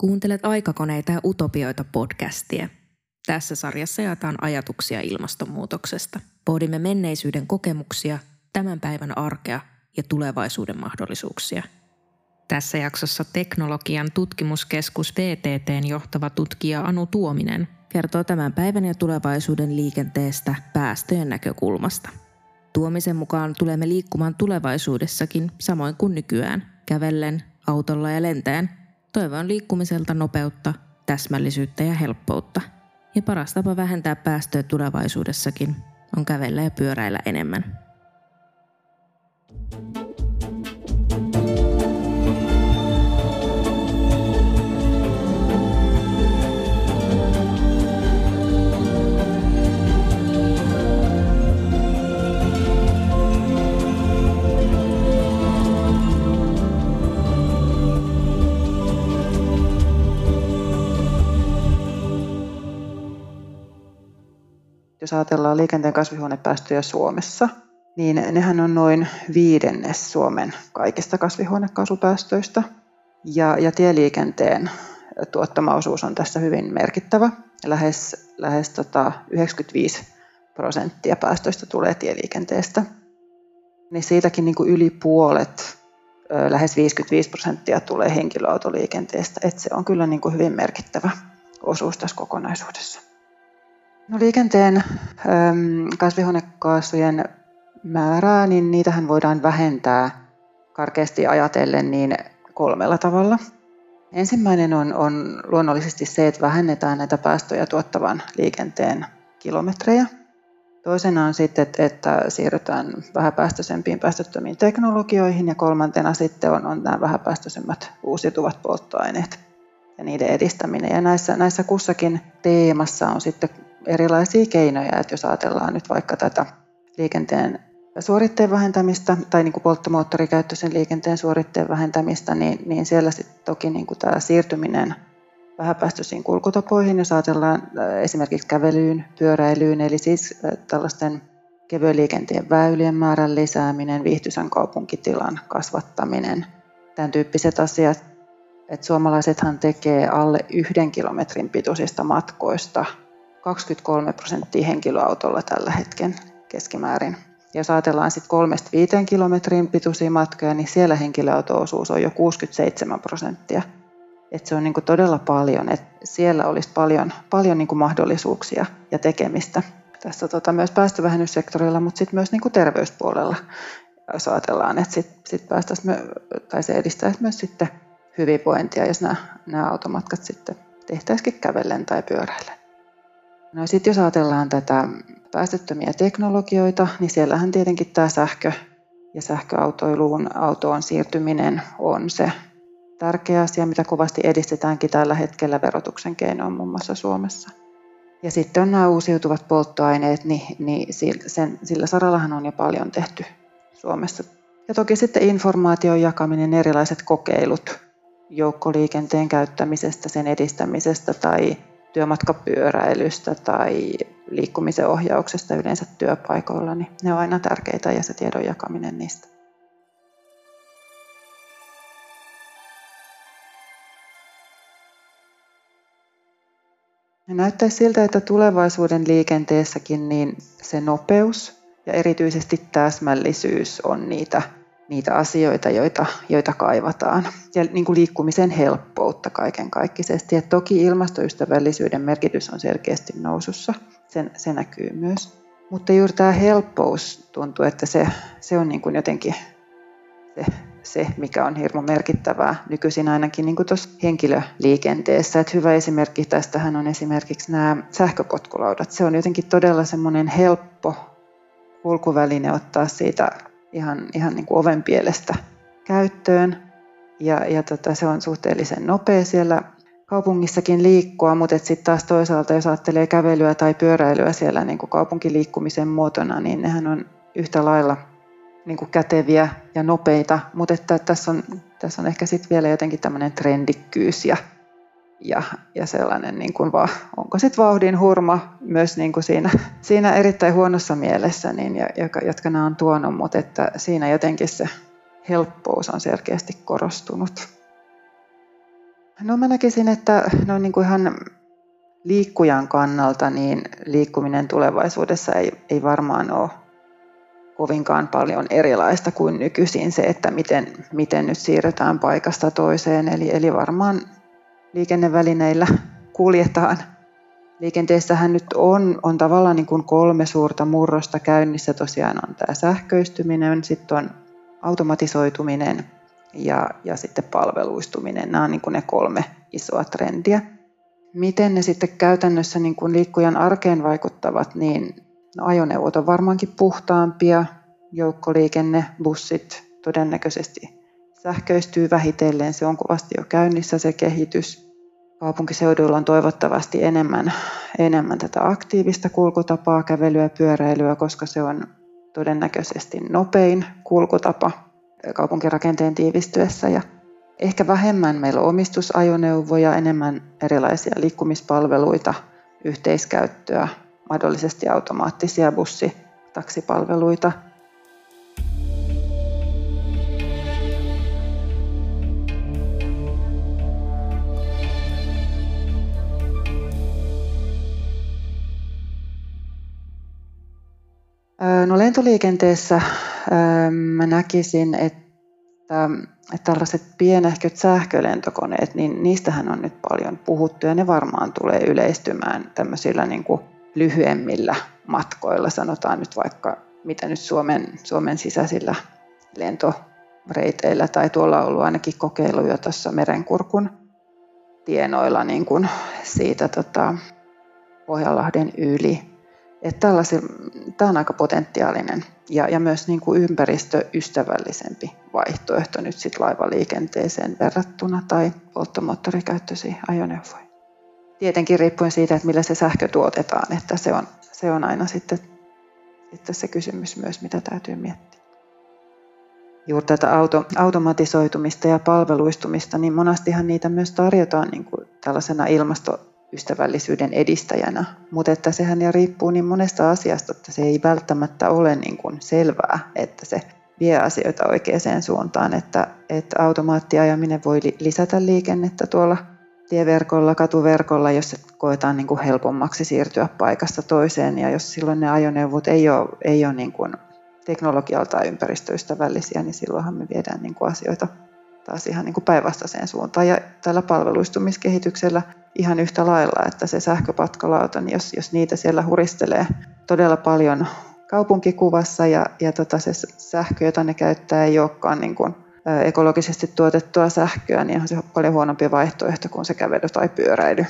Kuuntelet aikakoneita ja utopioita podcastia. Tässä sarjassa jaetaan ajatuksia ilmastonmuutoksesta. Pohdimme menneisyyden kokemuksia, tämän päivän arkea ja tulevaisuuden mahdollisuuksia. Tässä jaksossa teknologian tutkimuskeskus VTTn johtava tutkija Anu Tuominen kertoo tämän päivän ja tulevaisuuden liikenteestä päästöjen näkökulmasta. Tuomisen mukaan tulemme liikkumaan tulevaisuudessakin samoin kuin nykyään, kävellen, autolla ja lentäen – Toivon liikkumiselta nopeutta, täsmällisyyttä ja helppoutta. Ja paras tapa vähentää päästöjä tulevaisuudessakin on kävellä ja pyöräillä enemmän. Jos ajatellaan liikenteen kasvihuonepäästöjä Suomessa, niin nehän on noin viidennes Suomen kaikista kasvihuonekaasupäästöistä. Ja, ja tieliikenteen tuottama osuus on tässä hyvin merkittävä. Lähes, lähes tota 95 prosenttia päästöistä tulee tieliikenteestä. Niin siitäkin niin kuin yli puolet, lähes 55 prosenttia tulee henkilöautoliikenteestä. Et se on kyllä niin kuin hyvin merkittävä osuus tässä kokonaisuudessa. No liikenteen kasvihuonekaasujen määrää, niin niitähän voidaan vähentää karkeasti ajatellen niin kolmella tavalla. Ensimmäinen on, on luonnollisesti se, että vähennetään näitä päästöjä tuottavan liikenteen kilometrejä. Toisena on sitten, että, että siirrytään vähäpäästöisempiin päästöttömiin teknologioihin ja kolmantena sitten on, on nämä vähäpäästöisemmät uusiutuvat polttoaineet ja niiden edistäminen. Ja näissä, näissä kussakin teemassa on sitten erilaisia keinoja, että jos ajatellaan nyt vaikka tätä liikenteen suoritteen vähentämistä tai niin kuin polttomoottorikäyttöisen liikenteen suoritteen vähentämistä, niin, niin siellä sitten toki niin kuin tämä siirtyminen vähäpäästöisiin kulkutapoihin, jos ajatellaan äh, esimerkiksi kävelyyn, pyöräilyyn, eli siis äh, tällaisten kevyen liikenteen väylien määrän lisääminen, viihtyisän kaupunkitilan kasvattaminen, tämän tyyppiset asiat. että suomalaisethan tekee alle yhden kilometrin pituisista matkoista 23 prosenttia henkilöautolla tällä hetken keskimäärin. Ja jos ajatellaan sitten kolmesta viiteen kilometrin pituisia matkoja, niin siellä henkilöauto-osuus on jo 67 prosenttia. Et se on niinku todella paljon, että siellä olisi paljon, paljon niinku mahdollisuuksia ja tekemistä tässä tota, myös päästövähennyssektorilla, mutta sitten myös niinku terveyspuolella, jos ajatellaan, että sit, sit päästäisiin, tai se edistäisi myös sitten hyvinvointia, jos nämä automatkat sitten tehtäisikin kävellen tai pyöräillen. No sitten jos ajatellaan tätä päästöttömiä teknologioita, niin siellähän tietenkin tämä sähkö ja sähköautoiluun autoon siirtyminen on se tärkeä asia, mitä kovasti edistetäänkin tällä hetkellä verotuksen keinoin muun muassa Suomessa. Ja sitten on nämä uusiutuvat polttoaineet, niin, niin sen, sillä sarallahan on jo paljon tehty Suomessa. Ja toki sitten informaation jakaminen, erilaiset kokeilut joukkoliikenteen käyttämisestä, sen edistämisestä tai työmatkapyöräilystä tai liikkumisen ohjauksesta yleensä työpaikoilla, niin ne on aina tärkeitä ja se tiedon jakaminen niistä. Näyttäisi siltä, että tulevaisuuden liikenteessäkin niin se nopeus ja erityisesti täsmällisyys on niitä niitä asioita, joita, joita kaivataan. Ja niin kuin liikkumisen helppoutta kaiken kaikkisesti. Toki ilmastoystävällisyyden merkitys on selkeästi nousussa, sen, se näkyy myös. Mutta juuri tämä helppous tuntuu, että se, se on niin kuin jotenkin se, se, mikä on hirmu merkittävää nykyisin ainakin niin kuin tuossa henkilöliikenteessä. Et hyvä esimerkki tästähän on esimerkiksi nämä sähköpotkulaudat. Se on jotenkin todella semmoinen helppo kulkuväline ottaa siitä ihan, ihan niin kuin oven pielestä käyttöön. Ja, ja tota, se on suhteellisen nopea siellä kaupungissakin liikkua, mutta sitten taas toisaalta, jos ajattelee kävelyä tai pyöräilyä siellä niin kuin kaupunkiliikkumisen muotona, niin nehän on yhtä lailla niin kuin käteviä ja nopeita, mutta että tässä, on, tässä on ehkä sitten vielä jotenkin tämmöinen trendikkyys ja, ja, ja sellainen, niin kuin va, onko sitten vauhdin hurma myös niin kuin siinä, siinä erittäin huonossa mielessä, niin, joka, jotka nämä on tuonut, mutta että siinä jotenkin se helppous on selkeästi korostunut. No mä näkisin, että no niin kuin ihan liikkujan kannalta niin liikkuminen tulevaisuudessa ei, ei varmaan ole kovinkaan paljon erilaista kuin nykyisin se, että miten, miten nyt siirrytään paikasta toiseen. Eli, eli varmaan liikennevälineillä kuljetaan. Liikenteessähän nyt on, on tavallaan niin kuin kolme suurta murrosta käynnissä. Tosiaan on tämä sähköistyminen, sitten on automatisoituminen ja, ja sitten palveluistuminen. Nämä on niin kuin ne kolme isoa trendiä. Miten ne sitten käytännössä niin kuin liikkujan arkeen vaikuttavat, niin no, ajoneuvot on varmaankin puhtaampia, joukkoliikenne, bussit todennäköisesti sähköistyy vähitellen, se on kovasti jo käynnissä se kehitys. Kaupunkiseuduilla on toivottavasti enemmän, enemmän tätä aktiivista kulkutapaa, kävelyä pyöräilyä, koska se on todennäköisesti nopein kulkutapa kaupunkirakenteen tiivistyessä. Ja ehkä vähemmän meillä on omistusajoneuvoja, enemmän erilaisia liikkumispalveluita, yhteiskäyttöä, mahdollisesti automaattisia bussi- taksipalveluita – No lentoliikenteessä mä näkisin, että, että tällaiset pienehköt sähkölentokoneet, niin niistähän on nyt paljon puhuttu ja ne varmaan tulee yleistymään tämmöisillä niin kuin lyhyemmillä matkoilla, sanotaan nyt vaikka mitä nyt Suomen, Suomen sisäisillä lentoreiteillä tai tuolla on ollut ainakin kokeiluja tuossa Merenkurkun tienoilla niin kuin siitä tota, Pohjanlahden yli että tämä on aika potentiaalinen ja, ja myös niin kuin ympäristöystävällisempi vaihtoehto nyt sit laivaliikenteeseen verrattuna tai polttomoottorikäyttöisiin ajoneuvoihin. Tietenkin riippuen siitä, että millä se sähkö tuotetaan, että se on, se on aina sitten, sitten se kysymys myös, mitä täytyy miettiä. Juuri tätä auto, automatisoitumista ja palveluistumista, niin monastihan niitä myös tarjotaan niin kuin tällaisena ilmasto ystävällisyyden edistäjänä, mutta että sehän ja riippuu niin monesta asiasta, että se ei välttämättä ole niin kuin selvää, että se vie asioita oikeaan suuntaan, että, että automaattiajaminen voi lisätä liikennettä tuolla tieverkolla, katuverkolla, jos koetaan niin kuin helpommaksi siirtyä paikasta toiseen ja jos silloin ne ajoneuvot ei ole, ei ole niin kuin teknologialta ympäristöystävällisiä, niin silloinhan me viedään niin kuin asioita taas ihan niin kuin päinvastaiseen suuntaan. Ja tällä palveluistumiskehityksellä ihan yhtä lailla, että se sähköpatkalauta, niin jos, jos niitä siellä huristelee todella paljon kaupunkikuvassa ja, ja tota se sähkö, jota ne käyttää, ei olekaan niin kuin ekologisesti tuotettua sähköä, niin on se paljon huonompi vaihtoehto kuin se kävely tai pyöräily.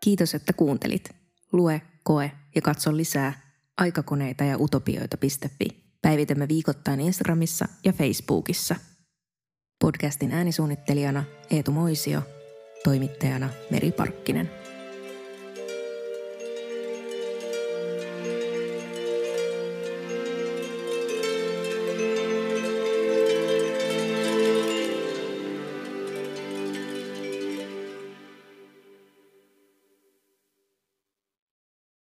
Kiitos, että kuuntelit. Lue, koe ja katso lisää aikakoneita ja utopioita.fi. Päivitämme viikoittain Instagramissa ja Facebookissa. Podcastin äänisuunnittelijana Eetu Moisio, toimittajana Meri Parkkinen.